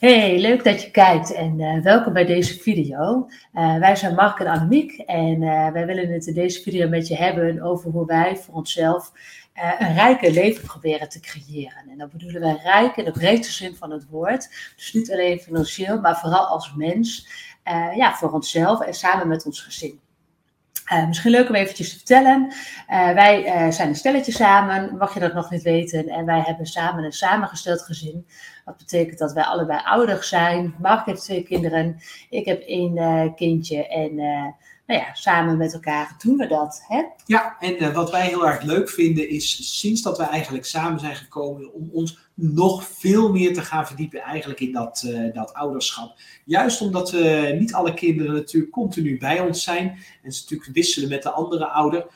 Hey, leuk dat je kijkt en uh, welkom bij deze video. Uh, wij zijn Mark en Annemiek en uh, wij willen het in deze video met je hebben over hoe wij voor onszelf een rijke leven proberen te creëren. En dan bedoelen wij rijk in de breedste zin van het woord. Dus niet alleen financieel, maar vooral als mens. ja, voor onszelf en samen met ons gezin. Uh, misschien leuk om eventjes te vertellen. Uh, wij uh, zijn een stelletje samen, mag je dat nog niet weten. En wij hebben samen een samengesteld gezin. Dat betekent dat wij allebei ouder zijn. Mark heeft twee kinderen. Ik heb één kindje. En nou ja, samen met elkaar doen we dat. Hè? Ja, en wat wij heel erg leuk vinden is sinds dat we eigenlijk samen zijn gekomen om ons nog veel meer te gaan verdiepen eigenlijk in dat, uh, dat ouderschap. Juist omdat uh, niet alle kinderen natuurlijk continu bij ons zijn en ze natuurlijk wisselen met de andere ouder,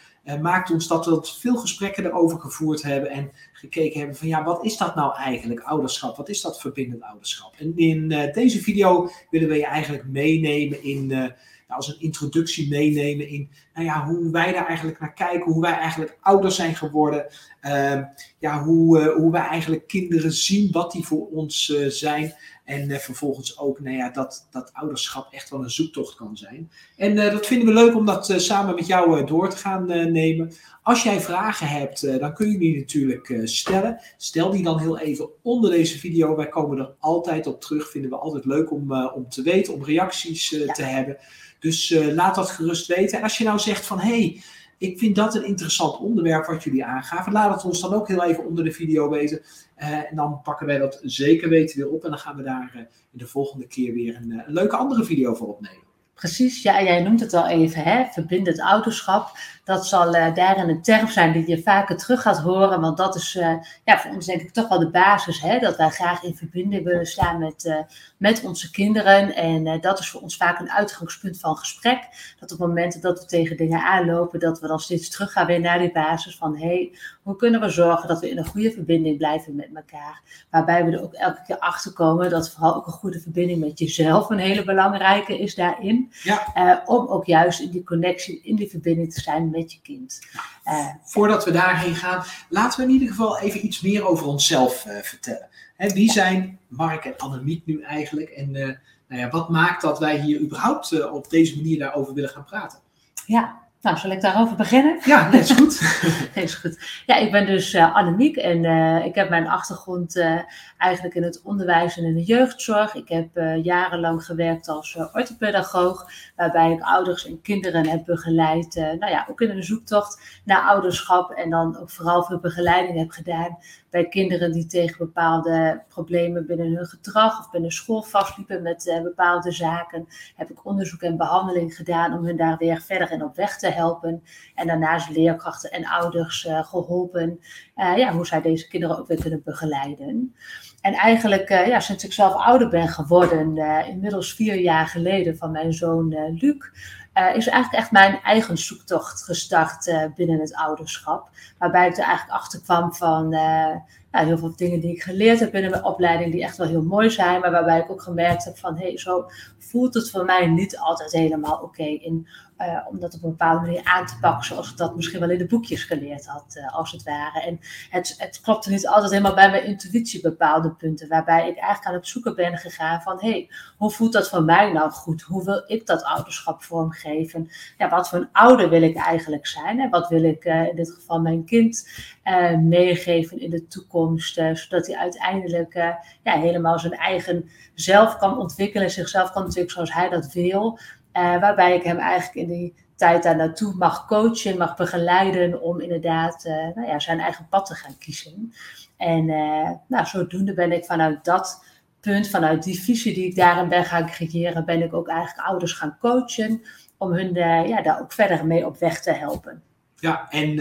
maakt ons dat we veel gesprekken erover gevoerd hebben en gekeken hebben van ja, wat is dat nou eigenlijk, ouderschap? Wat is dat verbindend ouderschap? En in deze video willen we je eigenlijk meenemen in als een introductie meenemen in nou ja, hoe wij daar eigenlijk naar kijken, hoe wij eigenlijk ouder zijn geworden, uh, ja, hoe, uh, hoe wij eigenlijk kinderen zien, wat die voor ons uh, zijn. En uh, vervolgens ook nou ja, dat, dat ouderschap echt wel een zoektocht kan zijn. En dat vinden we leuk om dat samen met jou door te gaan nemen. Als jij vragen hebt, dan kun je die natuurlijk stellen. Stel die dan heel even onder deze video. Wij komen er altijd op terug. Vinden we altijd leuk om, om te weten, om reacties ja. te hebben. Dus uh, laat dat gerust weten. En als je nou zegt van hé, hey, ik vind dat een interessant onderwerp wat jullie aangaven, laat het ons dan ook heel even onder de video weten. Uh, en dan pakken wij dat zeker weten weer op. En dan gaan we daar uh, de volgende keer weer een, een leuke andere video voor opnemen. Precies, ja, jij noemt het al even, hè? verbindend ouderschap. Dat zal uh, daarin een term zijn die je vaker terug gaat horen, want dat is uh, ja, voor ons denk ik toch wel de basis, hè? dat wij graag in verbinding willen staan met, uh, met onze kinderen. En dat is voor ons vaak een uitgangspunt van gesprek. Dat op momenten dat we tegen dingen aanlopen, dat we dan steeds terug gaan weer naar die basis van, hé, hey, hoe kunnen we zorgen dat we in een goede verbinding blijven met elkaar? Waarbij we er ook elke keer achter komen dat vooral ook een goede verbinding met jezelf een hele belangrijke is daarin. Ja. om ook juist in die connectie, in die verbinding te zijn met je kind. Uh, Voordat we daarheen gaan, laten we in ieder geval even iets meer over onszelf uh, vertellen. Hè, wie zijn Mark en Annemiek nu eigenlijk? En uh, nou ja, wat maakt dat wij hier überhaupt op deze manier daarover willen gaan praten? Ja, nou, zal ik daarover beginnen? Ja, dat is goed. is goed. Ja, ik ben dus uh, Annemiek en uh, ik heb mijn achtergrond uh, eigenlijk in het onderwijs en in de jeugdzorg. Ik heb jarenlang gewerkt als orthopedagoog, waarbij ik ouders en kinderen heb begeleid. nou ja, ook in een zoektocht naar ouderschap en dan ook vooral veel begeleiding heb gedaan bij kinderen die tegen bepaalde problemen binnen hun gedrag of binnen school vastliepen met bepaalde zaken. Heb ik onderzoek en behandeling gedaan om hun daar weer verder in op weg te helpen. En daarnaast leerkrachten en ouders uh, geholpen. Uh, ja, hoe zij deze kinderen ook weer kunnen begeleiden. En eigenlijk, ja, sinds ik zelf ouder ben geworden, inmiddels vier jaar geleden van mijn zoon Luc, is eigenlijk echt mijn eigen zoektocht gestart binnen het ouderschap. Waarbij ik er eigenlijk achter kwam van nou, heel veel dingen die ik geleerd heb binnen mijn opleiding, die echt wel heel mooi zijn, maar waarbij ik ook gemerkt heb van, hé, hey, zo voelt het voor mij niet altijd helemaal oké in uh, om dat op een bepaalde manier aan te pakken, zoals ik dat misschien wel in de boekjes geleerd had, uh, als het ware. En het, het klopte niet altijd helemaal bij mijn intuïtie bepaalde punten, waarbij ik eigenlijk aan het zoeken ben gegaan van, hé, hey, hoe voelt dat voor mij nou goed? Hoe wil ik dat ouderschap vormgeven? Ja, wat voor een ouder wil ik eigenlijk zijn? En wat wil ik uh, in dit geval mijn kind meegeven in de toekomst, zodat hij uiteindelijk ja, helemaal zijn eigen zelf kan ontwikkelen, zichzelf kan ontwikkelen zoals hij dat wil. Uh, waarbij ik hem eigenlijk in die tijd daar naartoe mag coachen, mag begeleiden om inderdaad uh, nou ja, zijn eigen pad te gaan kiezen. En uh, nou, zodoende ben ik vanuit dat punt, vanuit die visie die ik daarin ben gaan creëren, ben ik ook eigenlijk ouders gaan coachen om hun ja, daar ook verder mee op weg te helpen. Ja, en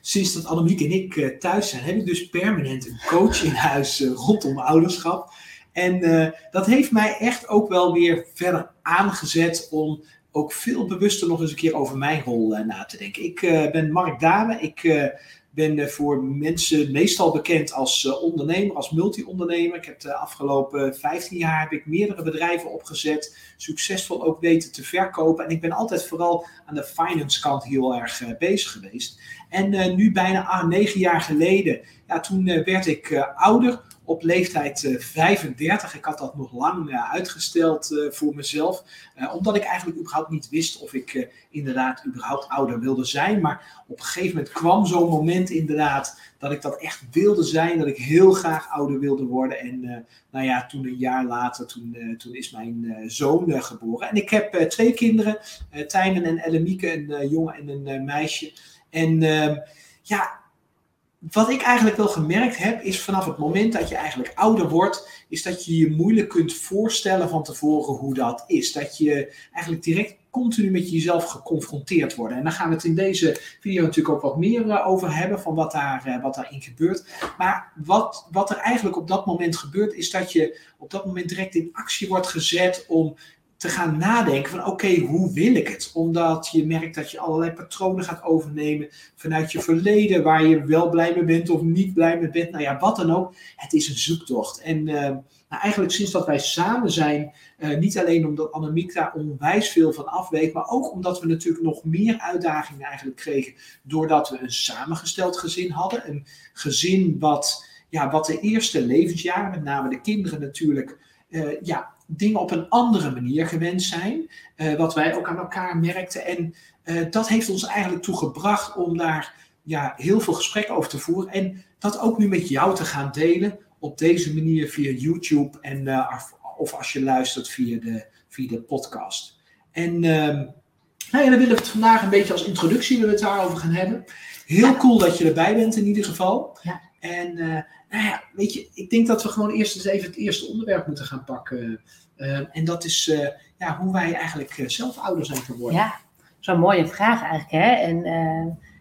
sinds dat Annemiek en ik thuis zijn, heb ik dus permanent een coach in huis rondom ouderschap. En uh, dat heeft mij echt ook wel weer verder aangezet om ook veel bewuster nog eens een keer over mijn rol uh, na te denken. Ik uh, ben Mark Dame. Ik ben voor mensen meestal bekend als ondernemer, als multi-ondernemer. Ik heb de afgelopen 15 jaar heb ik meerdere bedrijven opgezet, succesvol ook weten te verkopen. En ik ben altijd vooral aan de finance kant heel erg bezig geweest. En nu bijna ah, negen jaar geleden, ja, toen werd ik ouder op leeftijd 35. Ik had dat nog lang uitgesteld voor mezelf. omdat ik eigenlijk überhaupt niet wist of ik inderdaad überhaupt ouder wilde zijn. Maar op een gegeven moment kwam zo'n moment inderdaad dat ik dat echt wilde zijn. Dat ik heel graag ouder wilde worden. En nou ja, toen een jaar later, toen, toen is mijn zoon geboren. En ik heb twee kinderen, Tijmen en Ellemieke, een jongen en een meisje. En ehm, ja, wat ik eigenlijk wel gemerkt heb, is vanaf het moment dat je eigenlijk ouder wordt, is dat je je moeilijk kunt voorstellen van tevoren hoe dat is. Dat je eigenlijk direct continu met jezelf geconfronteerd wordt. En daar gaan we het in deze video natuurlijk ook wat meer eh, over hebben, van wat, daar, uh, wat daarin gebeurt. Maar wat, wat er eigenlijk op dat moment gebeurt, is dat je op dat moment direct in actie wordt gezet om te gaan nadenken van oké, hoe wil ik het? Omdat je merkt dat je allerlei patronen gaat overnemen vanuit je verleden, waar je wel blij mee bent of niet blij mee bent. Nou ja, wat dan ook. Het is een zoektocht. En uh, nou, eigenlijk sinds dat wij samen zijn, uh, niet alleen omdat Annemiek daar onwijs veel van afweet, maar ook omdat we natuurlijk nog meer uitdagingen eigenlijk kregen, doordat we een samengesteld gezin hadden. Een gezin wat, ja, wat de eerste levensjaren, met name de kinderen natuurlijk, uh, ja, dingen op een andere manier gewend zijn. Uh, wat wij ook aan elkaar merkten. En uh, dat heeft ons eigenlijk toegebracht om daar ja, heel veel gesprekken over te voeren. En dat ook nu met jou te gaan delen. Op deze manier via YouTube. En, uh, of als je luistert via de, via de podcast. En ehm, nou ja, dan willen we het vandaag een beetje als introductie willen we het daarover gaan hebben. Heel cool dat je erbij bent in ieder geval. Ja. En nou ja, weet je, ik denk dat we gewoon eerst eens even het eerste onderwerp moeten gaan pakken. Uh, en dat is uh, ja, hoe wij eigenlijk uh, zelf ouder zijn geworden. Ja, zo'n mooie vraag eigenlijk. Hè? En het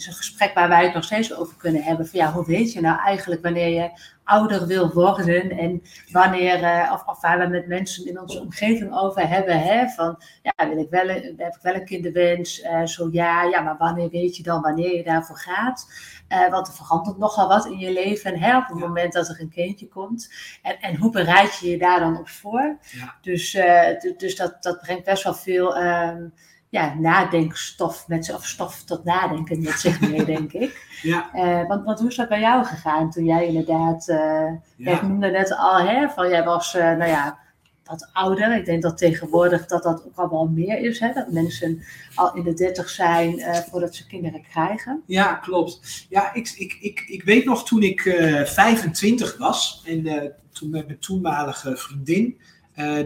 is een gesprek waar wij het nog steeds over kunnen hebben. Van ja, hoe weet je nou eigenlijk wanneer je ouder wil worden en wanneer, of, of, waar we met mensen in onze omgeving over hebben, hè, van ja, wil ik wel, heb ik wel een kinderwens, uh, zo ja, ja, maar wanneer weet je dan wanneer je daarvoor gaat? Uh, want er verandert nogal wat in je leven hè, op het ja. moment dat er een kindje komt. En, en hoe bereid je je daar dan op voor? Ja. Dus, dus dat, dat brengt best wel veel um, ja, nadenkstof met zich, of stof tot nadenken met zich mee, denk ik. Ja. Uh, want, want hoe is dat bij jou gegaan toen jij inderdaad, uh, ja. ik noemde net al, hè, van jij was, uh, nou ja, wat ouder. Ik denk dat tegenwoordig dat dat ook al wel meer is, hè, dat mensen al in de dertig zijn voordat ze kinderen krijgen. Ja, klopt. Ja, ik, ik, ik, ik weet nog toen ik 25 was en toen met mijn toenmalige vriendin,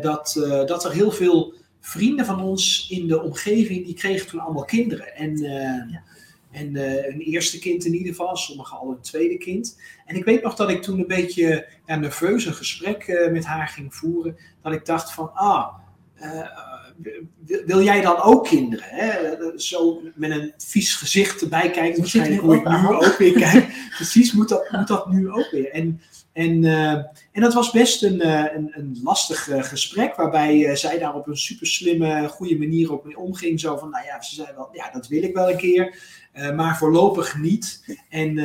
dat, dat er heel veel vrienden van ons in de omgeving, die kregen toen allemaal kinderen. En, uh, ja. en uh, een eerste kind in ieder geval, sommigen al een tweede kind. En ik weet nog dat ik toen een beetje ja, nerveus een gesprek uh, met haar ging voeren. Dat ik dacht van, ah, wil jij dan ook kinderen? Hè? Zo met een vies gezicht erbij kijken, waarschijnlijk hoe ik nu ook weer kijk. Precies, moet dat, moet dat nu ook weer. En en, uh, en dat was best een, uh, een, een lastig uh, gesprek, waarbij zij daar op een super slimme, goede manier ook mee omging. Zo van, nou ja, ze zei wel, ja, dat wil ik wel een keer, maar voorlopig niet. En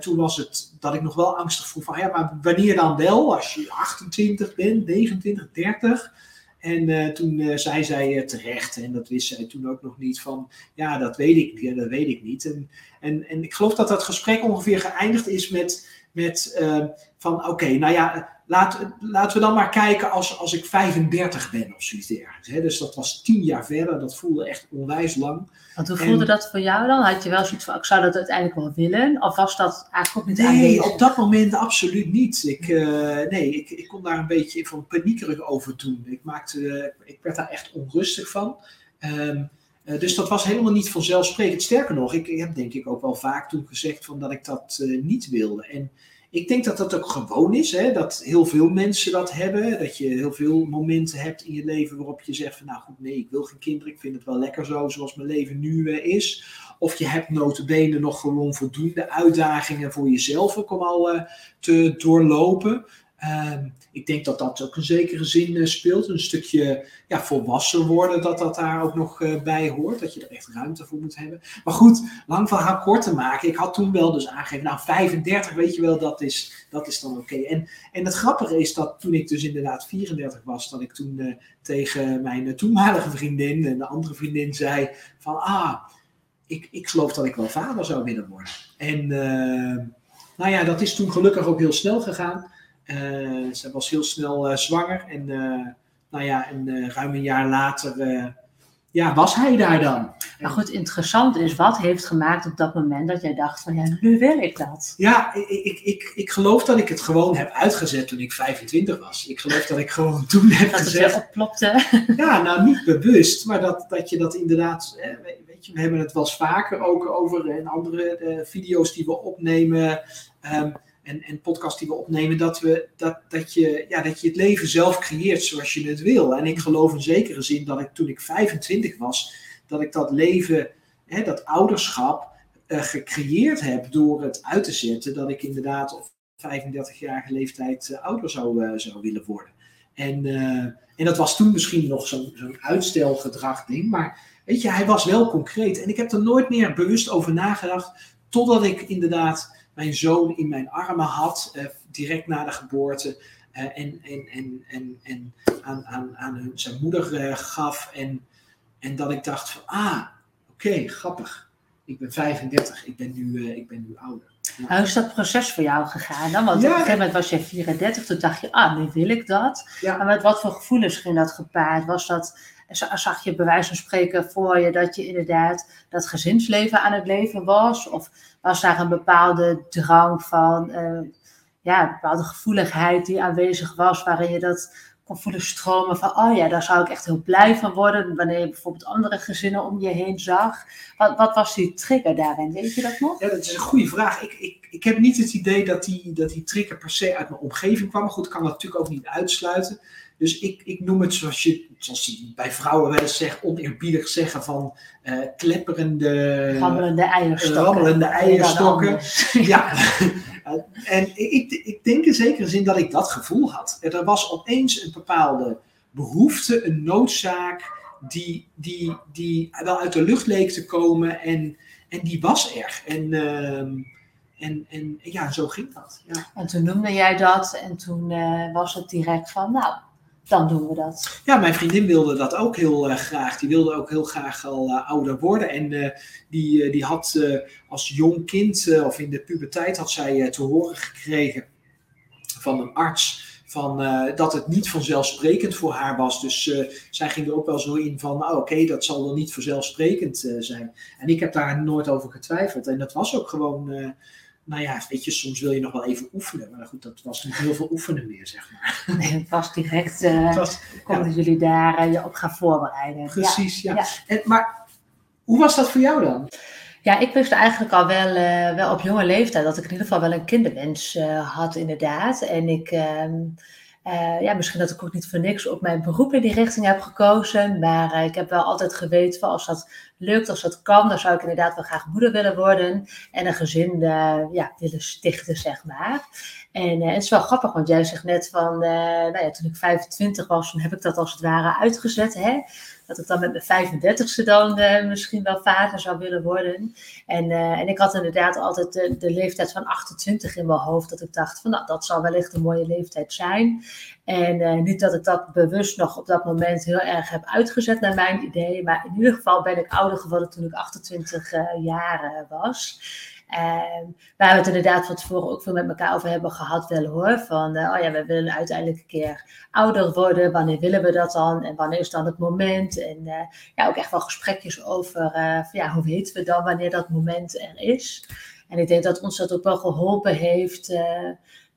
toen was het dat ik nog wel angstig vroeg van, ja, maar wanneer dan wel? Als je 28 bent, 29, 30? En toen zei zij terecht, en dat wist zij toen ook nog niet, van ja, dat weet ik, ja, dat weet ik niet. En, en, en ik geloof dat dat gesprek ongeveer geëindigd is met met uh, van oké, okay, nou ja, laat, laten we dan maar kijken als, als ik 35 ben of zoiets dergelijks. Hè? Dus dat was tien jaar verder, dat voelde echt onwijs lang. Want hoe voelde en, dat voor jou dan? Had je wel zoiets van, ik zou dat uiteindelijk wel willen? Of was dat eigenlijk ook niet Nee, op dat moment absoluut niet. Ik, uh, nee, ik, ik kon daar een beetje van paniekerig over doen. Ik, maakte, uh, ik werd daar echt onrustig van. Um, uh, dus dat was helemaal niet vanzelfsprekend. Sterker nog, ik, heb denk ik ook wel vaak toen gezegd van dat ik dat uh, niet wilde. En ik denk dat dat ook gewoon is, hè? dat heel veel mensen dat hebben. Dat je heel veel momenten hebt in je leven waarop je zegt van nou goed, nee, ik wil geen kinderen. Ik vind het wel lekker zo zoals mijn leven nu uh, is. Of je hebt notabene nog gewoon voldoende uitdagingen voor jezelf ook om al te doorlopen. Um, ik denk dat dat ook een zekere zin uh, speelt. Een stukje ja, volwassen worden, dat dat daar ook nog uh, bij hoort. Dat je er echt ruimte voor moet hebben. Maar goed, lang verhaal kort te maken. Ik had toen wel dus aangegeven, nou 35 weet je wel, dat is, dat is dan oké. En, en het grappige is dat toen ik dus inderdaad 34 was, dat ik toen uh, tegen mijn toenmalige vriendin en de andere vriendin zei van, ah, ik, ik geloof dat ik wel vader zou willen worden. En nou ja, dat is toen gelukkig ook heel snel gegaan. Ze was heel snel zwanger en nou ja, en ruim een jaar later ja, was hij daar dan? Maar goed, interessant is, wat heeft gemaakt op dat moment dat jij dacht van, ja, nu wil ik dat? Ja, ik, ik, ik, ik geloof dat ik het gewoon heb uitgezet toen ik 25 was. Ik geloof dat ik gewoon toen heb dat gezegd... Dat. Ja, nou niet bewust, maar dat, dat je dat inderdaad... Weet je, we hebben het wel eens vaker ook over in andere uh, video's die we opnemen... Um, en, en podcast die we opnemen, dat, we, dat, dat, je, ja, dat je het leven zelf creëert zoals je het wil. En ik geloof in zekere zin dat ik toen ik 25 was, dat ik dat leven, hè, dat ouderschap, uh, gecreëerd heb door het uit te zetten. Dat ik inderdaad op 35-jarige leeftijd uh, ouder zou, uh, zou willen worden. En, en dat was toen misschien nog zo'n zo'n uitstelgedrag ding, maar weet je, hij was wel concreet. En ik heb er nooit meer bewust over nagedacht, totdat ik inderdaad mijn zoon in mijn armen had, uh, direct na de geboorte. Uh, en en, en, en, en aan, aan, aan hun, zijn moeder uh, gaf. En, en dat ik dacht van, ah, oké, okay, grappig. Ik ben 35, ik ben nu, ik ben nu ouder. Ja. Hoe is dat proces voor jou gegaan dan? Want ja, op een gegeven moment was je 34, toen dacht je, ah, nu wil ik dat. Ja. Maar met wat voor gevoelens ging dat gepaard? Was dat, zag je bij wijze van spreken voor je dat je inderdaad dat gezinsleven aan het leven was? Of was daar een bepaalde drang van, uh, ja, een bepaalde gevoeligheid die aanwezig was, waarin je dat kon voelen stromen van, oh ja, daar zou ik echt heel blij van worden, wanneer je bijvoorbeeld andere gezinnen om je heen zag. Wat, wat was die trigger daarin? Weet je dat nog? Ja, dat is een goede vraag. Ik, ik, ik heb niet het idee dat die, dat die trigger per se uit mijn omgeving kwam. Maar goed, ik kan dat natuurlijk ook niet uitsluiten. Dus ik, ik noem het zoals je, zoals je bij vrouwen wel eens zegt, oneerbiedig zeggen van uh, klepperende... Rammelende eierstokken. Rammelende eierstokken. Ja. en ik, ik denk in zekere zin dat ik dat gevoel had. Er was opeens een bepaalde behoefte, een noodzaak, die, die, die wel uit de lucht leek te komen en, en die was er. En... Uh, en, en ja, zo ging dat. Ja. En toen noemde jij dat en toen uh, was het direct van, nou, dan doen we dat. Ja, mijn vriendin wilde dat ook heel uh, graag. Die wilde ook heel graag al uh, ouder worden. En uh, die, die had als jong kind, of in de puberteit, had zij te horen gekregen van een arts. Van, dat het niet vanzelfsprekend voor haar was. Dus zij ging er ook wel zo in van, oh, oké, dat zal wel niet vanzelfsprekend zijn. En ik heb daar nooit over getwijfeld. En dat was ook gewoon nou ja, weet je, soms wil je nog wel even oefenen. Maar goed, dat was niet heel veel oefenen meer, zeg maar. Nee, het was direct, uh, het was, konden jullie daar uh, je op gaan voorbereiden. Precies, ja. ja. En, maar hoe was dat voor jou dan? Ja, ik wist eigenlijk al wel, uh, wel op jonge leeftijd dat ik in ieder geval wel een kinderwens had, inderdaad. En ik... Ehm, uh, ja, misschien dat ik ook niet voor niks op mijn beroep in die richting heb gekozen. Maar uh, ik heb wel altijd geweten van als dat lukt, als dat kan, dan zou ik inderdaad wel graag moeder willen worden. En een gezin uh, ja, willen stichten, zeg maar. En het is wel grappig, want jij zegt net van, nou ja, toen ik 25 was, toen heb ik dat als het ware uitgezet. Hè? Dat ik dan met mijn 35ste dan uh, misschien wel vader zou willen worden. En, uh, en ik had inderdaad altijd de, de, leeftijd van 28 in mijn hoofd. Dat ik dacht van nou, dat zal wellicht een mooie leeftijd zijn. En uh, niet dat ik dat bewust nog op dat moment heel erg heb uitgezet naar mijn idee. Maar in ieder geval ben ik ouder geworden toen ik 28 jaar was. En waar we het inderdaad van tevoren ook veel met elkaar over hebben gehad, wel hoor. Van, uh, oh ja, we willen uiteindelijk een keer ouder worden. Wanneer willen we dat dan? En wanneer is dan het moment? En uh, ja, ook echt wel gesprekjes over, van, ja, hoe weten we dan wanneer dat moment er is? En ik denk dat ons dat ook wel geholpen heeft,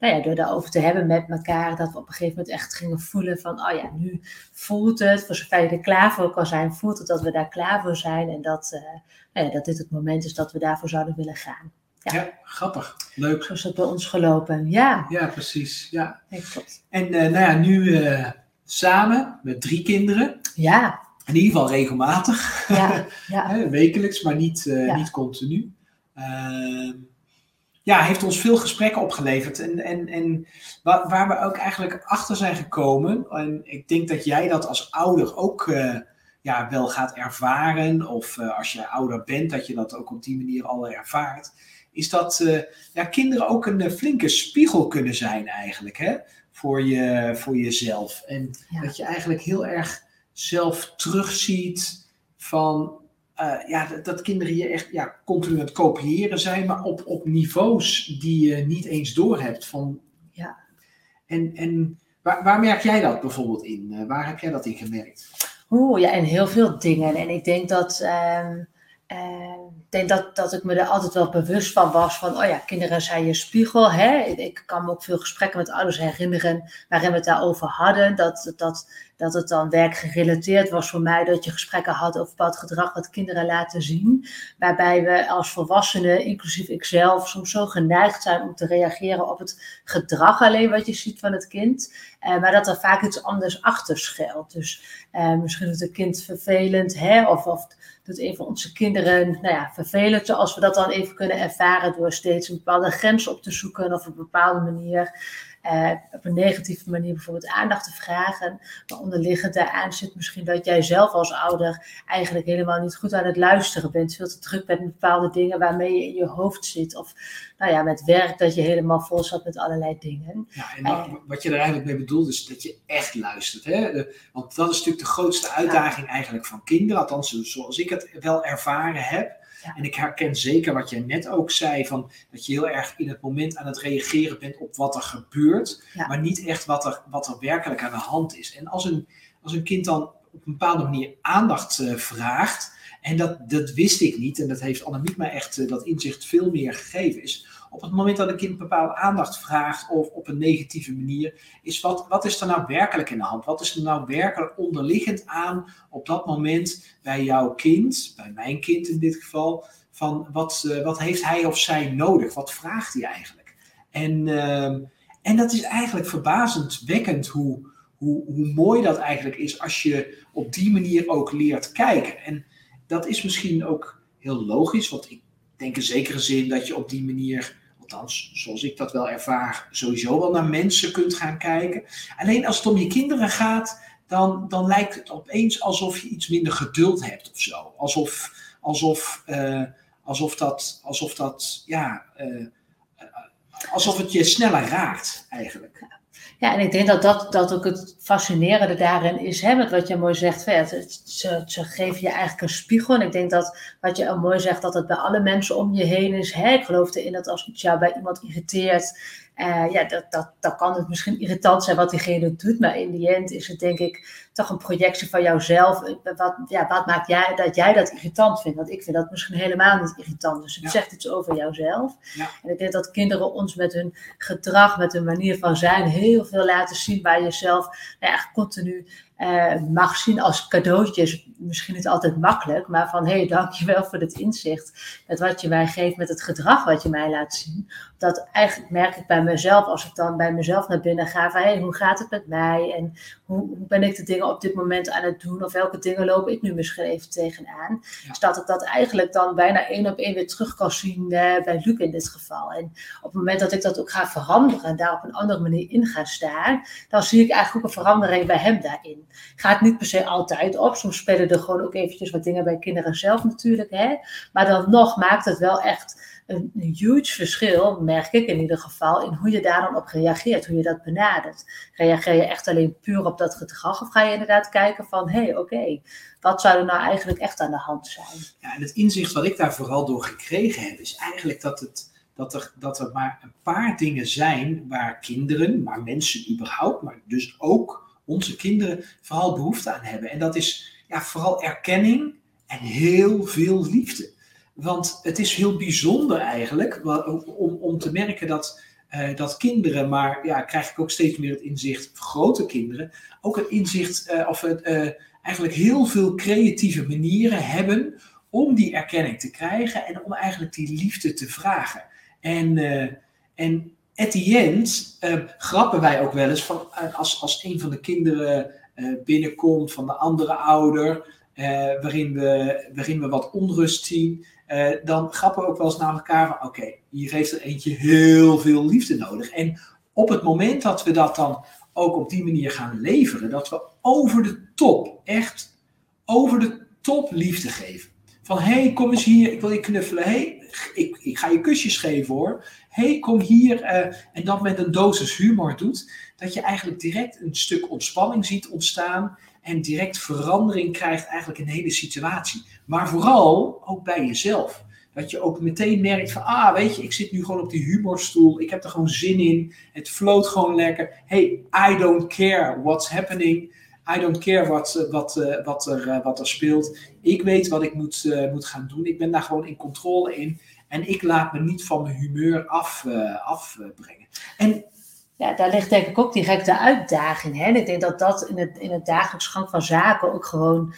nou ja, door daarover te hebben met elkaar. Dat we op een gegeven moment echt gingen voelen van, oh ja, nu voelt het, voor zover je er klaar voor kan zijn, voelt het dat we daar klaar voor zijn. En dat nou ja, dat dit het moment is dat we daarvoor zouden willen gaan. Ja, ja grappig. Leuk. Zo is het bij ons gelopen. Ja, ja precies. Ja. En uh, nou ja, nu uh, samen met drie kinderen. Ja. In ieder geval regelmatig. Ja, ja. Wekelijks, maar niet, uh, niet continu. Ja, heeft ons veel gesprekken opgeleverd. En, en, en waar, waar, we ook eigenlijk achter zijn gekomen. En ik denk dat jij dat als ouder ook ja, wel gaat ervaren, of uh, als je ouder bent, dat je dat ook op die manier al ervaart, is dat uh, ja, kinderen ook een flinke spiegel kunnen zijn eigenlijk, hè, voor, je, voor jezelf. En ja. dat je eigenlijk heel erg zelf terugziet van eh, ja, dat, dat, kinderen je echt ja, continu aan het kopiëren zijn, maar op, op niveaus die je niet eens doorhebt. Van, ja. En, en waar, waar merk jij dat bijvoorbeeld in? Uh, waar heb jij dat in gemerkt? Oeh, ja, in heel veel dingen. En ik denk dat. Um, ik denk dat, dat ik me er altijd wel bewust van was van, oh ja, kinderen zijn je spiegel. Hè? Ik kan me ook veel gesprekken met ouders herinneren waarin we het daarover hadden. Dat, dat, dat het dan werkgerelateerd was voor mij, dat je gesprekken had over bepaald gedrag wat kinderen laten zien. Waarbij we als volwassenen, inclusief ikzelf, soms zo geneigd zijn om te reageren op het gedrag alleen wat je ziet van het kind. Eh, maar dat er vaak iets anders achter schuilt. Dus eh, misschien is het kind vervelend, hè? Of, of doet een van onze kinderen nou ja, vervelend, zoals we dat dan even kunnen ervaren door steeds een bepaalde grens op te zoeken of op een bepaalde manier uh, op een negatieve manier bijvoorbeeld aandacht te vragen. Maar onderliggend daaraan zit misschien dat jij zelf als ouder eigenlijk helemaal niet goed aan het luisteren bent. Veel te druk bent met bepaalde dingen waarmee je in je hoofd zit. Of nou ja, met werk dat je helemaal vol zat met allerlei dingen. Ja, en wat, uh, wat je er eigenlijk mee bedoelt is dat je echt luistert. Hè? De, want dat is natuurlijk de grootste uitdaging eigenlijk van kinderen. Althans, zoals ik het wel ervaren heb en ik herken zeker wat jij net ook zei, van dat je heel erg in het moment aan het reageren bent op wat er gebeurt, maar niet echt wat er, wat er werkelijk aan de hand is. En als een, als een kind dan op een bepaalde manier aandacht uh, vraagt, en dat, dat wist ik niet, en dat heeft Annemiek mij echt uh, dat inzicht veel meer gegeven, is op het moment dat een kind bepaalde aandacht vraagt of op een negatieve manier, is wat, wat is er nou werkelijk in de hand? Wat is er nou werkelijk onderliggend aan op dat moment bij jouw kind, bij mijn kind in dit geval, van wat, uh, wat heeft hij of zij nodig? Wat vraagt hij eigenlijk? En, uh, en dat is eigenlijk verbazendwekkend hoe, hoe, hoe mooi dat eigenlijk is als je op die manier ook leert kijken. En dat is misschien ook heel logisch, want ik denk in zekere zin dat je op die manier althans zoals ik dat wel ervaar, sowieso wel naar mensen kunt gaan kijken. Alleen als het om je kinderen gaat, dan, dan lijkt het opeens alsof je iets minder geduld hebt of zo. Alsof, alsof, uh, alsof dat, alsof dat, ja, uh, alsof het je sneller raakt eigenlijk. Ja, en ik denk dat dat, dat ook het fascinerende daarin is, hè, met wat je mooi zegt, ze, ze geven je eigenlijk een spiegel. En ik denk dat wat je mooi zegt, dat het bij alle mensen om je heen is. Hè, ik geloof erin dat als iets jou bij iemand irriteert, uh, ja, dat, dat, dan kan het misschien irritant zijn wat diegene doet, maar in die end is het denk ik toch een projectie van jouzelf. Wat, ja, wat maakt jij dat jij dat irritant vindt? Want ik vind dat misschien helemaal niet irritant. Dus het zegt iets over jouzelf. Ja. En ik denk dat kinderen ons met hun gedrag, met hun manier van zijn, heel veel laten zien waar je zelf nou ja, continu uh, mag zien als cadeautjes. Misschien niet altijd makkelijk, maar van hé, hey, dankjewel voor het inzicht met wat je mij geeft, met het gedrag wat je mij laat zien. Dat eigenlijk merk ik bij mezelf, als ik dan bij mezelf naar binnen ga, van hé, hey, hoe gaat het met mij en hoe, hoe, ben ik de dingen op dit moment aan het doen of welke dingen loop ik nu misschien even tegenaan. Ja. Dus dat ik dat eigenlijk dan bijna één op één weer terug kan zien uh, bij Luc in dit geval. En op het moment dat ik dat ook ga veranderen en daar op een andere manier in ga staan, dan zie ik eigenlijk ook een verandering bij hem daarin. Gaat niet per se altijd op. Soms spelen er gewoon ook eventjes wat dingen bij kinderen zelf natuurlijk. Hè? Maar dan nog maakt het wel echt een, huge verschil, merk ik in ieder geval, in hoe je daar dan op reageert, hoe je dat benadert. Reageer je echt alleen puur op dat gedrag of ga je inderdaad kijken van, hé, hey, oké, wat zou er nou eigenlijk echt aan de hand zijn? Ja, en het inzicht wat ik daar vooral door gekregen heb, is eigenlijk dat het dat er, dat er maar een paar dingen zijn waar kinderen, maar mensen überhaupt, maar dus ook onze kinderen vooral behoefte aan hebben. En dat is ja, vooral erkenning en heel veel liefde. Want het is heel bijzonder eigenlijk om, om te merken dat, uh, dat kinderen, maar ja, krijg ik ook steeds meer het inzicht, grote kinderen, ook het inzicht uh, of het, uh, eigenlijk heel veel creatieve manieren hebben om die erkenning te krijgen en om eigenlijk die liefde te vragen. En, en at the end uh, grappen wij ook wel eens van uh, als, als een van de kinderen uh, binnenkomt van de andere ouder, waarin, we, waarin we wat onrust zien, dan grappen we ook wel eens naar elkaar van oké, hier heeft er eentje heel veel liefde nodig. En op het moment dat we dat dan ook op die manier gaan leveren, dat we over de top, echt over de top liefde geven. Van hé, hey, kom eens hier, ik wil je knuffelen. Hé, hey, ik, ik ga je kusjes geven hoor hey, kom hier, uh, en dat met een dosis humor doet, dat je eigenlijk direct een stuk ontspanning ziet ontstaan en direct verandering krijgt eigenlijk in de hele situatie. Maar vooral ook bij jezelf. Dat je ook meteen merkt van, ah, weet je, ik zit nu gewoon op die humorstoel. Ik heb er gewoon zin in. Het floot gewoon lekker. Hey, I don't care what's happening. I don't care wat, wat, eh, wat, er, eh, wat er speelt. Ik weet wat ik moet, moet gaan doen. Ik ben daar gewoon in controle in. En ik laat me niet van mijn humeur af, afbrengen. En ja, daar ligt denk ik ook direct de uitdaging. Hè? ik denk dat dat in het, in het dagelijks gang van zaken ook gewoon,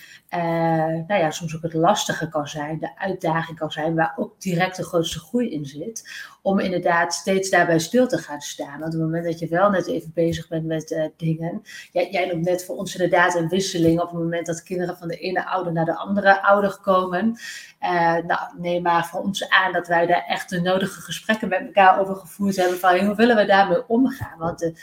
nou ja, soms ook het lastige kan zijn, de uitdaging kan zijn, waar ook direct de grootste groei in zit. Om inderdaad steeds daarbij stil te gaan staan. Want op het moment dat je wel net even bezig bent met uh, dingen, jij, jij noemt net voor ons inderdaad een wisseling op het moment dat kinderen van de ene ouder naar de andere ouder komen. Uh, nou, neem maar voor ons aan dat wij daar echt de nodige gesprekken met elkaar over gevoerd hebben van hoe willen we daarmee omgaan. Want de,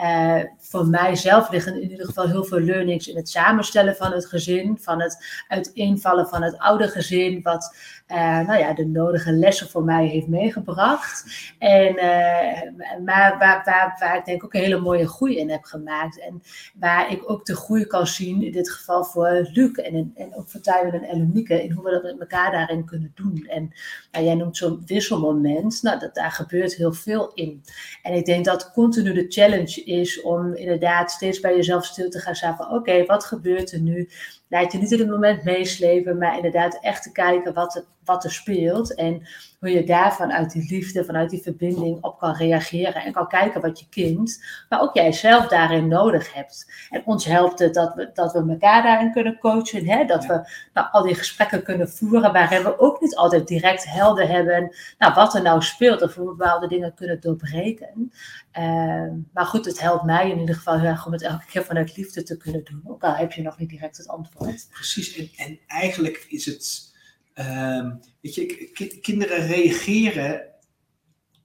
uh, voor mijzelf liggen in ieder geval heel veel learnings in het samenstellen van het gezin, van het uiteenvallen van het oude gezin, wat uh, nou ja, de nodige lessen voor mij heeft meegebracht. En, uh, maar waar, waar, waar ik denk ook een hele mooie groei in heb gemaakt. En waar ik ook de groei kan zien, in dit geval voor Luc en, en ook voor Tywin en Elonieke, in hoe we dat met elkaar daarin kunnen doen. En nou, jij noemt zo'n wisselmoment, nou, dat, daar gebeurt heel veel in. En ik denk dat continu de challenge is om inderdaad steeds bij jezelf stil te gaan staan van oké, wat gebeurt er nu? Laat je niet in het moment meeslepen, maar inderdaad echt te kijken wat er, wat er speelt. En hoe je daar vanuit die liefde, vanuit die verbinding op kan reageren. En kan kijken wat je kind, maar ook jijzelf daarin nodig hebt. En ons helpt het dat we, dat we elkaar daarin kunnen coachen. Hè? Dat we nou, al die gesprekken kunnen voeren waarin we ook niet altijd direct helder hebben nou, wat er nou speelt. Of we bepaalde dingen kunnen doorbreken. Uh, maar goed, het helpt mij in ieder geval heel erg om het elke keer vanuit liefde te kunnen doen. Ook al heb je nog niet direct het antwoord. Precies, en, en eigenlijk is het Uh, weet je, kinderen reageren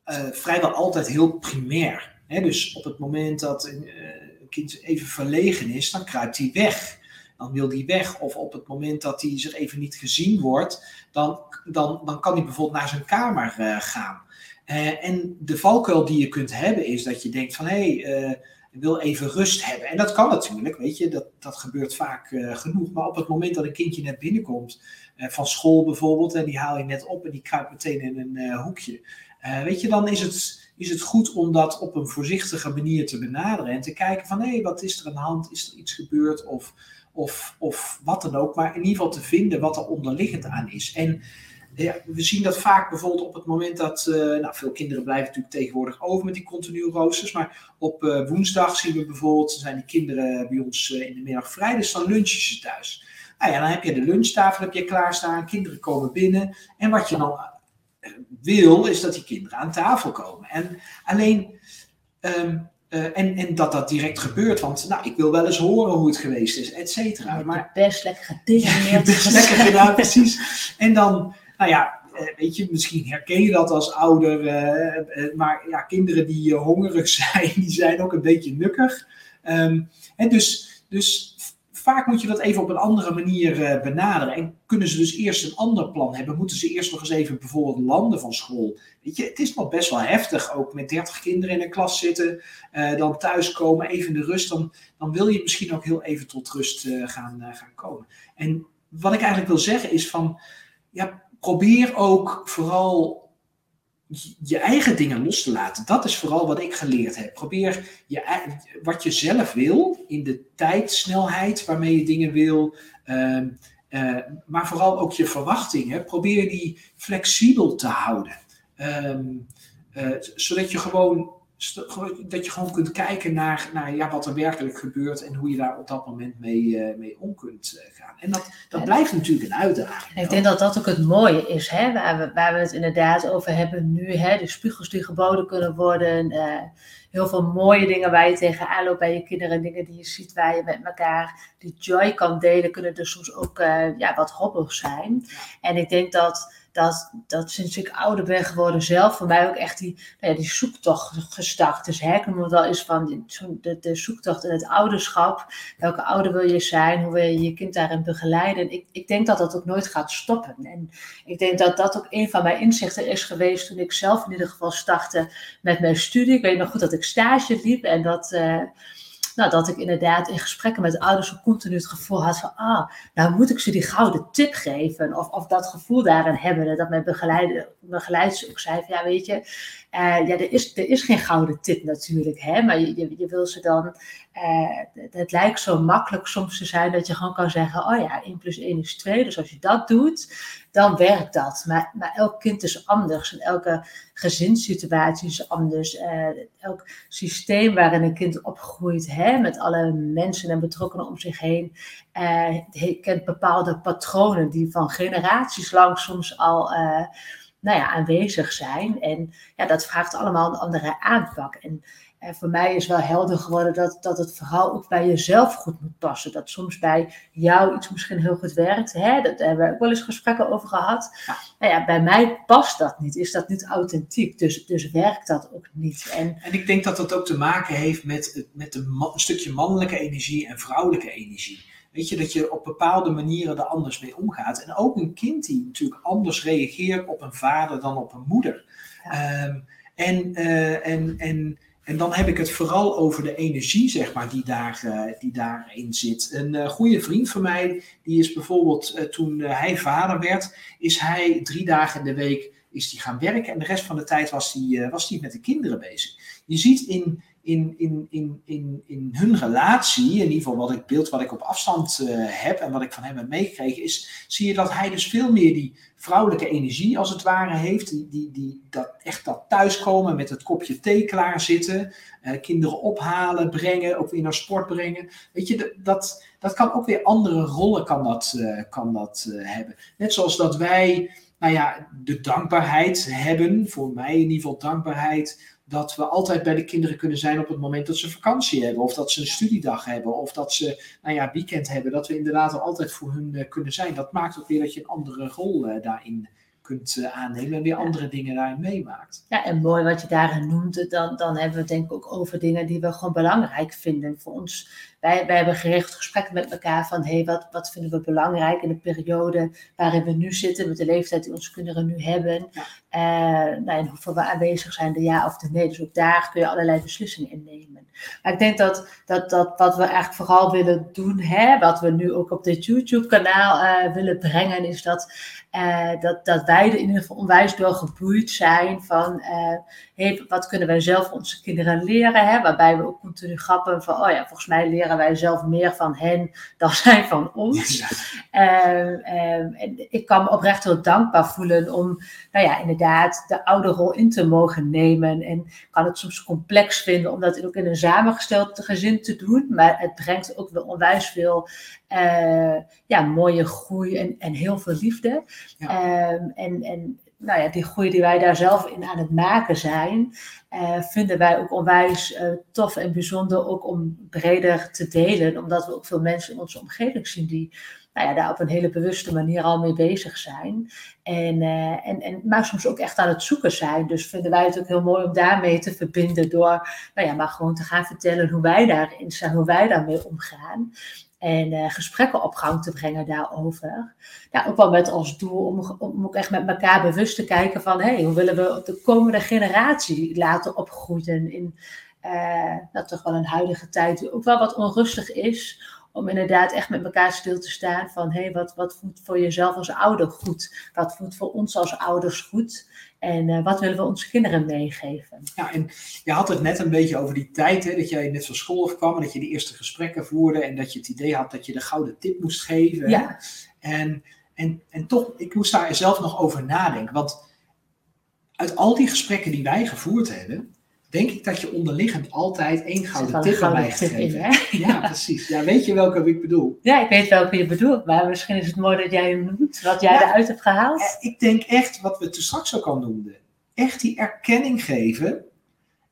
uh, vrijwel altijd heel primair. Hè? Dus op het moment dat een uh, kind even verlegen is, dan kruipt hij weg. Dan wil hij weg. Of op het moment dat hij zich even niet gezien wordt, dan, dan, dan kan hij bijvoorbeeld naar zijn kamer uh, gaan. en de valkuil die je kunt hebben is dat je denkt van hé, hey, wil even rust hebben. En dat kan natuurlijk, weet je, dat, dat gebeurt vaak uh, genoeg. Maar op het moment dat een kindje net binnenkomt, uh, van school bijvoorbeeld, en die haal je net op en die kruipt meteen in een uh, hoekje. weet je, dan is het, is het goed om dat op een voorzichtige manier te benaderen en te kijken van hé, wat is er aan de hand? Is er iets gebeurd? Of, of, of wat dan ook. Maar in ieder geval te vinden wat er onderliggend aan is. En ja, we zien dat vaak bijvoorbeeld op het moment dat, uh, nou, veel kinderen blijven natuurlijk tegenwoordig over met die continue roosters, maar op uh, woensdag zien we bijvoorbeeld, zijn die kinderen bij ons uh, in de middag vrij, dus dan lunchen ze thuis. Nou ja, dan heb je de lunchtafel heb je klaarstaan, kinderen komen binnen en wat je dan wil is dat die kinderen aan tafel komen. En alleen, um, uh, en, en dat dat direct gebeurt, want nou, ik wil wel eens horen hoe het geweest is, et cetera. Maar best lekker. Ja, best lekker gedaan, precies. En dan, nou ja, weet je, misschien herken je dat als ouder, uh, maar ja, kinderen die hongerig zijn, die zijn ook een beetje nukkig. En dus, dus vaak moet je dat even op een andere manier benaderen. En kunnen ze dus eerst een ander plan hebben? Moeten ze eerst nog eens even bijvoorbeeld landen van school? Weet je, het is nog best wel heftig, ook met 30 kinderen in een klas zitten, dan thuiskomen, even de rust. Dan, dan wil je misschien ook heel even tot rust gaan, gaan komen. En wat ik eigenlijk wil zeggen is van, ja, probeer ook vooral je eigen dingen los te laten. Dat is vooral wat ik geleerd heb. Probeer je, wat je zelf wil, in de tijdsnelheid waarmee je dingen wil. Uh, uh, maar vooral ook je verwachtingen. Probeer die flexibel te houden. Um, uh, zodat je gewoon dat je gewoon kunt kijken naar, naar ja, wat er werkelijk gebeurt en hoe je daar op dat moment mee, uh, mee om kunt uh, gaan. En dat, dat blijft natuurlijk een uitdaging. Ik denk dat dat ook het mooie is, hè, waar, we, waar we het inderdaad over hebben nu. Hè, de spiegels die geboden kunnen worden. Uh, heel veel mooie dingen waar je tegenaan loopt bij je kinderen. Dingen die je ziet waar je met elkaar die joy kan delen. Kunnen er soms ook ja, wat hobbels zijn. En ik denk dat dat, dat sinds ik ouder ben geworden zelf voor mij ook echt die, nou ja, die zoektocht gestart is. Hè? Ik noem wel eens van de, de zoektocht in het ouderschap. Welke ouder wil je zijn? Hoe wil je je kind daarin begeleiden? ik, ik denk dat dat ook nooit gaat stoppen. En ik denk dat dat ook een van mijn inzichten is geweest toen ik zelf in ieder geval startte met mijn studie. Ik weet nog goed dat ik stage liep en dat... Uh, nou, dat ik inderdaad in gesprekken met ouders continu het gevoel had van, ah, nou moet ik ze die gouden tip geven. Of, of dat gevoel daarin hebben. Dat mijn begeleider, begeleiders ook zei van, ja, weet je, uh, ja, er is, er is geen gouden tip natuurlijk, hè, maar je, je, wil ze dan, uh, het lijkt zo makkelijk soms te zijn dat je gewoon kan zeggen, oh ja, 1 plus 1 is 2, dus als je dat doet, dan werkt dat. Maar, maar elk kind is anders en elke gezinssituatie is anders. Uh, elk systeem waarin een kind opgroeit, hè, met alle mensen en betrokkenen om zich heen, uh, kent bepaalde patronen die van generaties lang soms al uh, nou ja, aanwezig zijn. En ja, dat vraagt allemaal een andere aanpak. En en voor mij is wel helder geworden dat, dat het verhaal ook bij jezelf goed moet passen. Dat soms bij jou iets misschien heel goed werkt. Hè? Dat hebben we ook wel eens gesprekken over gehad. Ja. Nou ja, bij mij past dat niet. Is dat niet authentiek? Dus, dus werkt dat ook niet. En, en ik denk dat dat ook te maken heeft met, met een, een stukje mannelijke energie en vrouwelijke energie. Weet je, dat je op bepaalde manieren er anders mee omgaat. En ook een kind die natuurlijk anders reageert op een vader dan op een moeder. Ja. Um, en, uh, en, en en dan heb ik het vooral over de energie, zeg maar, die, daar, uh, die daarin zit. Een uh, goede vriend van mij, die is bijvoorbeeld uh, toen hij vader werd, is hij drie dagen in de week is die gaan werken. En de rest van de tijd was hij was met de kinderen bezig. Je ziet in, in, in, in, in, in hun relatie, in ieder geval wat ik beeld wat ik op afstand uh, heb en wat ik van hem heb meegekregen, is zie je dat hij dus veel meer die vrouwelijke energie als het ware heeft. Die, die, die dat echt dat thuiskomen met het kopje thee klaar zitten, uh, kinderen ophalen, brengen, ook weer naar sport brengen. Weet je, dat, dat kan ook weer andere rollen kan dat, uh, kan dat hebben. Net zoals dat wij nou ja, de dankbaarheid hebben, voor mij in ieder geval dankbaarheid dat we altijd bij de kinderen kunnen zijn op het moment dat ze vakantie hebben, of dat ze een studiedag hebben, of dat ze nou ja, weekend hebben, dat we inderdaad er altijd voor hun uh, kunnen zijn. Dat maakt ook weer dat je een andere rol uh, daarin kunt uh, aannemen en weer andere dingen daarin meemaakt. Ja, en mooi wat je daarin noemde, dan, dan hebben we het denk ik ook over dingen die we gewoon belangrijk vinden voor ons wij, wij hebben gericht gesprekken met elkaar van hey, wat, wat vinden we belangrijk in de periode waarin we nu zitten, met de leeftijd die onze kinderen nu hebben. Ja. Uh, nou, en hoeveel we aanwezig zijn, de ja of de nee. Dus ook daar kun je allerlei beslissingen in nemen. Maar ik denk dat, dat, dat wat we eigenlijk vooral willen doen, hè, wat we nu ook op dit YouTube-kanaal uh, willen brengen, is dat, dat, dat wij er in ieder geval onwijs door geboeid zijn van hey, wat kunnen wij zelf onze kinderen leren, hè, waarbij we ook continu grappen van, oh ja, volgens mij leren wij zelf meer van hen dan zij van ons. Ja. Uh, uh, en ik kan me oprecht heel dankbaar voelen om, nou ja, inderdaad de oude rol in te mogen nemen. En kan het soms complex vinden om dat ook in een samengesteld gezin te doen. Maar het brengt ook wel onwijs veel uh, ja, mooie groei en, en heel veel liefde. Ja. Ehm, en, en nou ja, die groei die wij daar zelf in aan het maken zijn, uh, vinden wij ook onwijs uh, tof en bijzonder ook om breder te delen. Omdat we ook veel mensen in onze omgeving zien die nou ja, daar op een hele bewuste manier al mee bezig zijn. En, uh, en, en, maar soms ook echt aan het zoeken zijn. Dus vinden wij het ook heel mooi om daarmee te verbinden door nou ja, maar gewoon te gaan vertellen hoe wij daarin staan, hoe wij daarmee omgaan en uh, gesprekken op gang te brengen daarover. Ja, ook wel met als doel om, om ook echt met elkaar bewust te kijken van hey, hoe willen we de komende generatie laten opgroeien in uh, nou, toch wel een huidige tijd die ook wel wat onrustig is. Om inderdaad echt met elkaar stil te staan van hey, wat, wat voelt voor jezelf als ouder goed? Wat voelt voor ons als ouders goed? En uh, wat willen we onze kinderen meegeven? Ja, en je had het net een beetje over die tijd, hè, dat jij net van school kwam en dat je die eerste gesprekken voerde en dat je het idee had dat je de gouden tip moest geven. Ja. En, en, en toch, ik moest daar zelf nog over nadenken. Want uit al die gesprekken die wij gevoerd hebben, denk ik dat je onderliggend altijd één gouden tip aan mij geeft. Ja, precies. Ja, weet je welke ik bedoel? Ja, ik weet welke je bedoelt, maar misschien is het mooi dat jij hem noemt, wat jij eruit hebt gehaald. Eh, ik denk echt, wat we toen straks ook al noemden, echt die erkenning geven,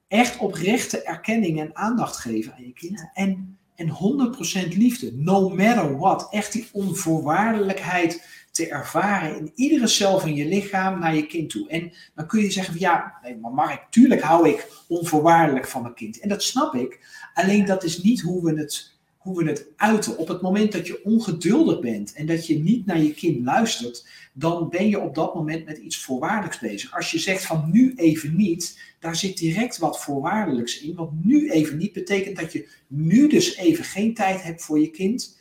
echt oprechte erkenning en aandacht geven aan je kind. En, en 100% liefde, no matter what. Echt die onvoorwaardelijkheid te ervaren in iedere cel van je lichaam naar je kind toe. En dan kun je zeggen van ja, nee, maar Mark, tuurlijk hou ik onvoorwaardelijk van mijn kind. En dat snap ik. Alleen dat is niet hoe we het, hoe we het uiten. Op het moment dat je ongeduldig bent en dat je niet naar je kind luistert, dan ben je op dat moment met iets voorwaardelijks bezig. Als je zegt van nu even niet, daar zit direct wat voorwaardelijks in. Want nu even niet betekent dat je nu dus even geen tijd hebt voor je kind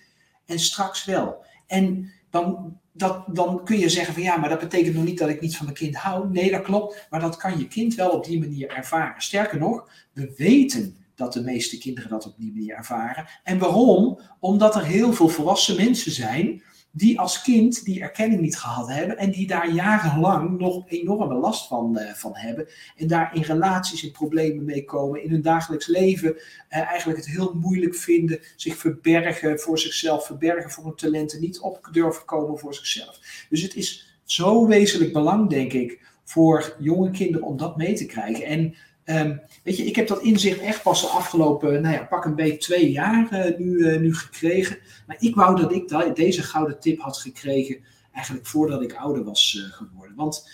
en straks wel. En dan, dat, dan kun je zeggen van ja, maar dat betekent nog niet dat ik niet van mijn kind hou. Nee, dat klopt, maar dat kan je kind wel op die manier ervaren. Sterker nog, we weten dat de meeste kinderen dat op die manier ervaren. En waarom? Omdat er heel veel volwassen mensen zijn die als kind die erkenning niet gehad hebben en die daar jarenlang nog enorme last van, uh, van hebben. En daar in relaties en problemen mee komen, in hun dagelijks leven uh, eigenlijk het heel moeilijk vinden, zich verbergen voor zichzelf, verbergen voor hun talenten, niet op durven komen voor zichzelf. Dus het is zo wezenlijk belang, denk ik, voor jonge kinderen om dat mee te krijgen. En Um, weet je, ik heb dat inzicht echt pas de afgelopen, nou ja, pak een beetje twee jaar uh, nu, uh, nu gekregen. Maar ik wou dat ik deze gouden tip had gekregen, eigenlijk voordat ik ouder was uh, geworden. Want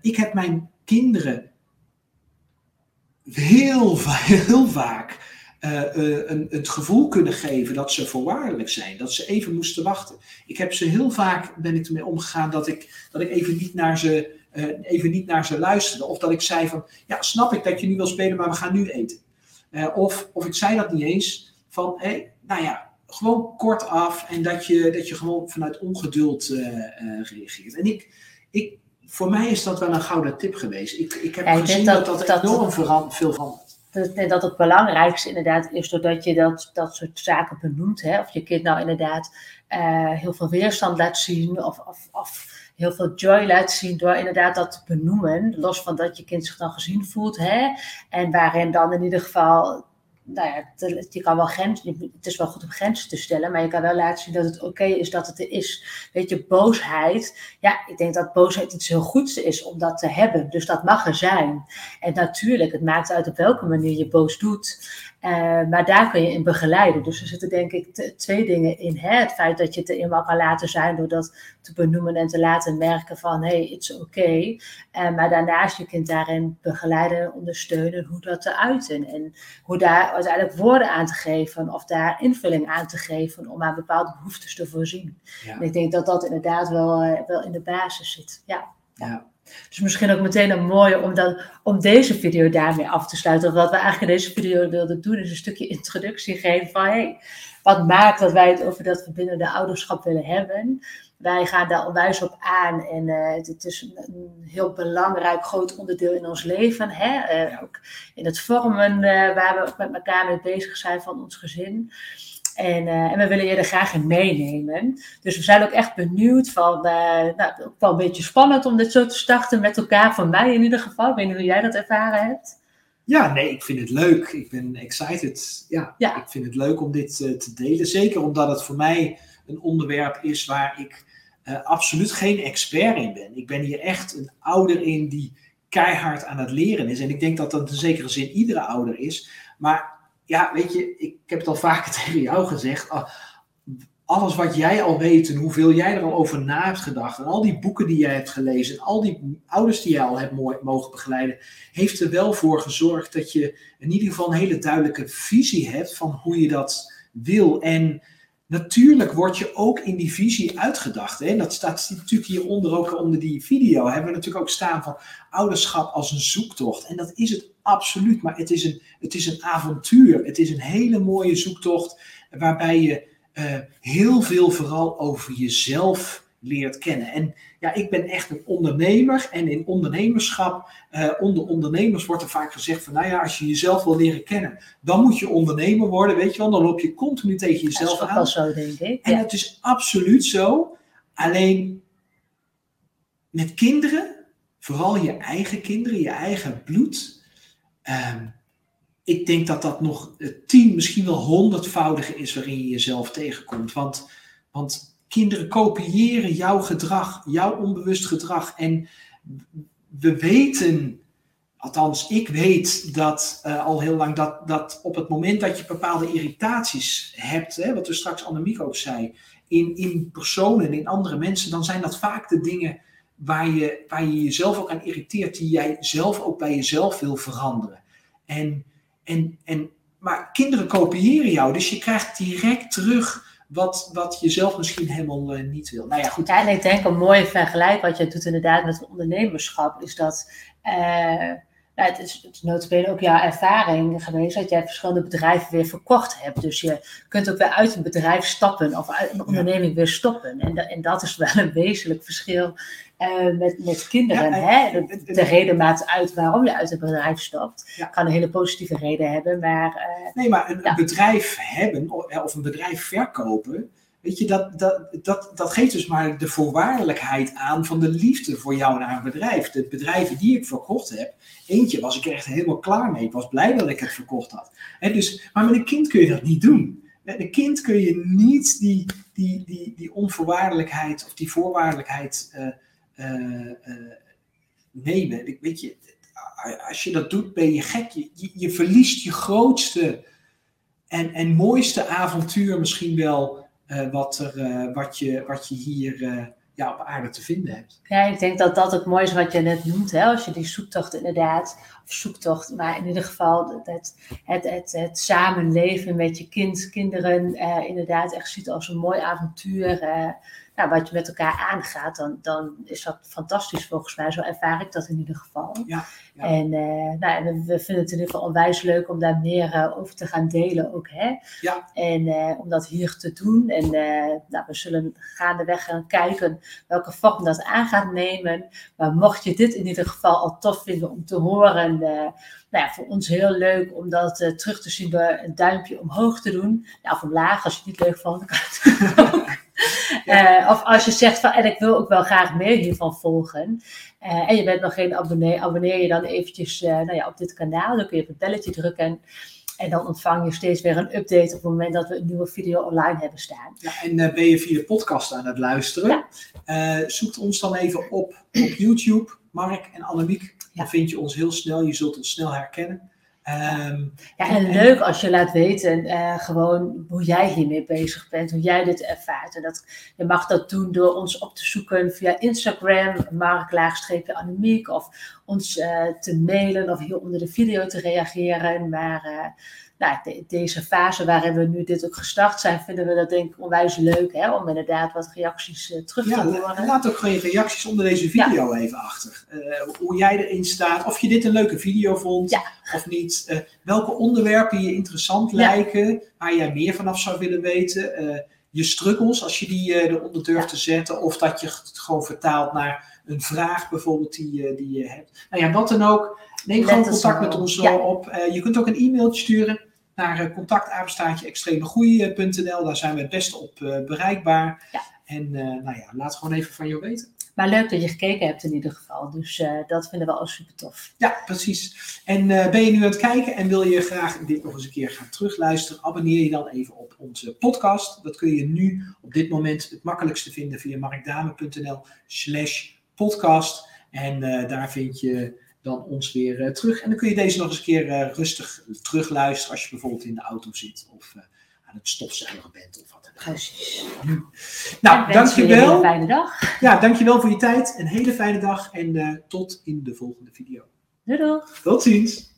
ik heb mijn kinderen heel, heel vaak een, het gevoel kunnen geven dat ze voorwaardelijk zijn, dat ze even moesten wachten. Ik heb ze heel vaak, ben ik ermee omgegaan, dat ik, dat ik even niet naar ze even niet naar ze luisteren. Of dat ik zei van, ja, snap ik dat je nu wil spelen, maar we gaan nu eten. Uh, of, of ik zei dat niet eens van, hé, hey, nou ja, gewoon kort af en dat je, dat je gewoon vanuit ongeduld uh, reageert. En ik, ik, voor mij is dat wel een gouden tip geweest. Ik, ik heb ja, gezien dat dat, dat enorm dat, veel verandert. En dat het belangrijkste inderdaad is doordat je dat, dat soort zaken benoemt. Hè? Of je kind nou inderdaad heel veel weerstand laat zien of, of, of heel veel joy laat zien door inderdaad dat te benoemen. Los van dat je kind zich dan gezien voelt. Hè? En waarin dan in ieder geval nou ja, je kan wel grenzen, het is wel goed om grenzen te stellen, maar je kan wel laten zien dat het oké is dat het er is. Weet je, boosheid, ja, ik denk dat boosheid iets heel goeds is om dat te hebben. Dus dat mag er zijn. En natuurlijk, het maakt uit op welke manier je boos doet. Uh, maar daar kun je in begeleiden. Dus er zitten denk ik twee dingen in. Hè? Het feit dat je het erin kan laten zijn door dat te benoemen en te laten merken van hé, hey, it's oké. Okay. Uh, maar daarnaast je kind daarin begeleiden en ondersteunen hoe dat te uiten. En hoe daar uiteindelijk woorden aan te geven of daar invulling aan te geven om aan bepaalde behoeftes te voorzien. Ja. En ik denk dat dat inderdaad wel, uh, wel in de basis zit. ja. ja. Dus misschien ook meteen een mooie om, dan, om deze video daarmee af te sluiten. Wat we eigenlijk in deze video wilden doen, is een stukje introductie geven van wat maakt dat wij het over dat verbindende ouderschap willen hebben. Wij gaan daar onwijs op aan en uh, het is een, heel belangrijk groot onderdeel in ons leven. Hè? Uh, ook in het vormen uh, waar we ook met elkaar mee bezig zijn van ons gezin. En, uh, en, we willen je er graag in meenemen. Dus we zijn ook echt benieuwd van, uh, nou, ook wel een beetje spannend om dit zo te starten met elkaar, van mij in ieder geval. Ik weet niet hoe jij dat ervaren hebt. Ja, nee, ik vind het leuk. Ik ben excited. Ja, ja. ik vind het leuk om dit uh, te delen. Zeker omdat het voor mij een onderwerp is waar ik absoluut geen expert in ben. Ik ben hier echt een ouder in die keihard aan het leren is. En ik denk dat dat in zekere zin iedere ouder is. Maar ja, weet je, ik heb het al vaker tegen jou gezegd. Ah, alles wat jij al weet en hoeveel jij er al over na hebt gedacht. En al die boeken die jij hebt gelezen. En al die ouders die jij al hebt mogen begeleiden. Heeft er wel voor gezorgd dat je in ieder geval een hele duidelijke visie hebt van hoe je dat wil. En Natuurlijk word je ook in die visie uitgedacht. Hè? Dat staat natuurlijk hieronder ook onder die video. Hebben we natuurlijk ook staan van ouderschap als een zoektocht. En dat is het absoluut. Maar het is een, het is een avontuur. Het is een hele mooie zoektocht. Waarbij je uh, heel veel vooral over jezelf leert kennen. En ja, ik ben echt een ondernemer en in ondernemerschap, uh, onder ondernemers wordt er vaak gezegd van, nou ja, als je jezelf wil leren kennen, dan moet je ondernemer worden, weet je wel, dan loop je continu tegen jezelf aan. Dat is wel zo, denk ik. En het is absoluut zo, alleen met kinderen, vooral je eigen kinderen, je eigen bloed, uh, ik denk dat dat nog tien, misschien wel honderdvoudige is waarin je jezelf tegenkomt. Want, want Kinderen kopiëren jouw gedrag, jouw onbewust gedrag. En we weten, althans ik weet dat uh, al heel lang, dat, dat op het moment dat je bepaalde irritaties hebt, hè, wat we straks Annemiek ook zei, in, in personen, in andere mensen, dan zijn dat vaak de dingen waar je, waar je jezelf ook aan irriteert, die jij zelf ook bij jezelf wil veranderen. En, en, en maar kinderen kopiëren jou, dus je krijgt direct terug wat, wat je zelf misschien helemaal eh, niet wil. Nou ja, goed. Ja, en ik denk een mooie vergelijk wat je doet inderdaad met ondernemerschap, is dat nou, het is, het is ook jouw ervaring geweest dat jij verschillende bedrijven weer verkocht hebt. Dus je kunt ook weer uit een bedrijf stappen of uit een onderneming weer stoppen. En, en dat is wel een wezenlijk verschil uh, met, met kinderen. hè? De, de, reden maakt uit waarom je uit een bedrijf stapt. Ja. Kan een hele positieve reden hebben, maar... Uh, nee, maar een, een bedrijf hebben of een bedrijf verkopen Weet je, dat, dat, dat, dat geeft dus maar de voorwaardelijkheid aan van de liefde voor jou naar een bedrijf. De bedrijven die ik verkocht heb, eentje was ik er echt helemaal klaar mee. Ik was blij dat ik het verkocht had. En dus, maar met een kind kun je dat niet doen. Met een kind kun je niet die, die, die, die onvoorwaardelijkheid of die voorwaardelijkheid uh, uh, uh, nemen. Weet je, als je dat doet, ben je gek. Je, je, je verliest je grootste en, en mooiste avontuur misschien wel wat, er, uh, wat, je, wat je hier uh, ja, op aarde te vinden hebt. Ja, ik denk dat dat het mooie is wat je net noemt. Hè? Als je die zoektocht inderdaad, of zoektocht, maar in ieder geval het, het, het, het samenleven met je kind, kinderen inderdaad echt ziet als een mooi avontuur wat je met elkaar aangaat, dan, dan is dat fantastisch volgens mij. Zo ervaar ik dat in ieder geval. Ja, ja. En, uh, nou, we vinden het in ieder geval onwijs leuk om daar meer uh, over te gaan delen ook. Hè? Ja. En uh, om dat hier te doen. En nou, we zullen gaandeweg gaan kijken welke vorm dat aan gaat nemen. Maar mocht je dit in ieder geval al tof vinden om te horen nou ja, voor ons heel leuk om dat terug te zien door een duimpje omhoog te doen. Nou, of omlaag als je het niet leuk vond. Uh, of als je zegt van, en ik wil ook wel graag meer hiervan volgen. Uh, en je bent nog geen abonnee, abonneer je dan eventjes nou ja, op dit kanaal. Dan kun je op het belletje drukken. En dan ontvang je steeds weer een update op het moment dat we een nieuwe video online hebben staan. Ja, en uh, ben je via de podcast aan het luisteren? Ja. Uh, zoek ons dan even op op YouTube, Mark en Annemiek. Dan vind je ons heel snel. Je zult ons snel herkennen. Um, ja, en, en, leuk als je laat weten uh, gewoon hoe jij hiermee bezig bent, hoe jij dit ervaart. En dat, je mag dat doen door ons op te zoeken via Instagram, mark-anemiek, of ons uh, te mailen of hier onder de video te reageren. Maar uh, nou, de, deze fase waarin we nu dit ook gestart zijn, vinden we dat denk ik onwijs leuk. Hè, om inderdaad wat reacties uh, terug ja, te horen. Laat ook gewoon je reacties onder deze video ja. even achter. Uh, hoe jij erin staat. Of je dit een leuke video vond ja. of niet. Uh, welke onderwerpen je interessant lijken. Waar jij meer vanaf zou willen weten. je struggles, als je die eronder durft te zetten. Of dat je het gewoon vertaalt naar een vraag bijvoorbeeld die, die je hebt. Nou ja, wat dan ook. Neem gewoon contact met ons op. je kunt ook een e-mailtje sturen naar uh, contactapenstaatje extremegroei.nl. Daar zijn we het beste op uh, bereikbaar. Ja. En uh, nou ja, laat gewoon even van jou weten. Maar leuk dat je gekeken hebt in ieder geval. Dus dat vinden we al super tof. Ja, precies. En ben je nu aan het kijken en wil je graag dit nog eens een keer gaan terugluisteren? Abonneer je dan even op onze podcast. Dat kun je nu op dit moment het makkelijkste vinden via markdame.nl slash podcast. En daar vind je dan ons weer uh, terug. En dan kun je deze nog eens een keer uh, rustig terugluisteren als je bijvoorbeeld in de auto zit of uh, aan het stofzuigen bent of wat dan ook. Precies. Nou, dankjewel. Een fijne dag. Ja, dankjewel voor je tijd. Een hele fijne dag en tot in de volgende video. Doei doei. Tot ziens.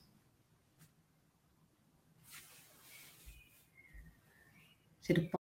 Zit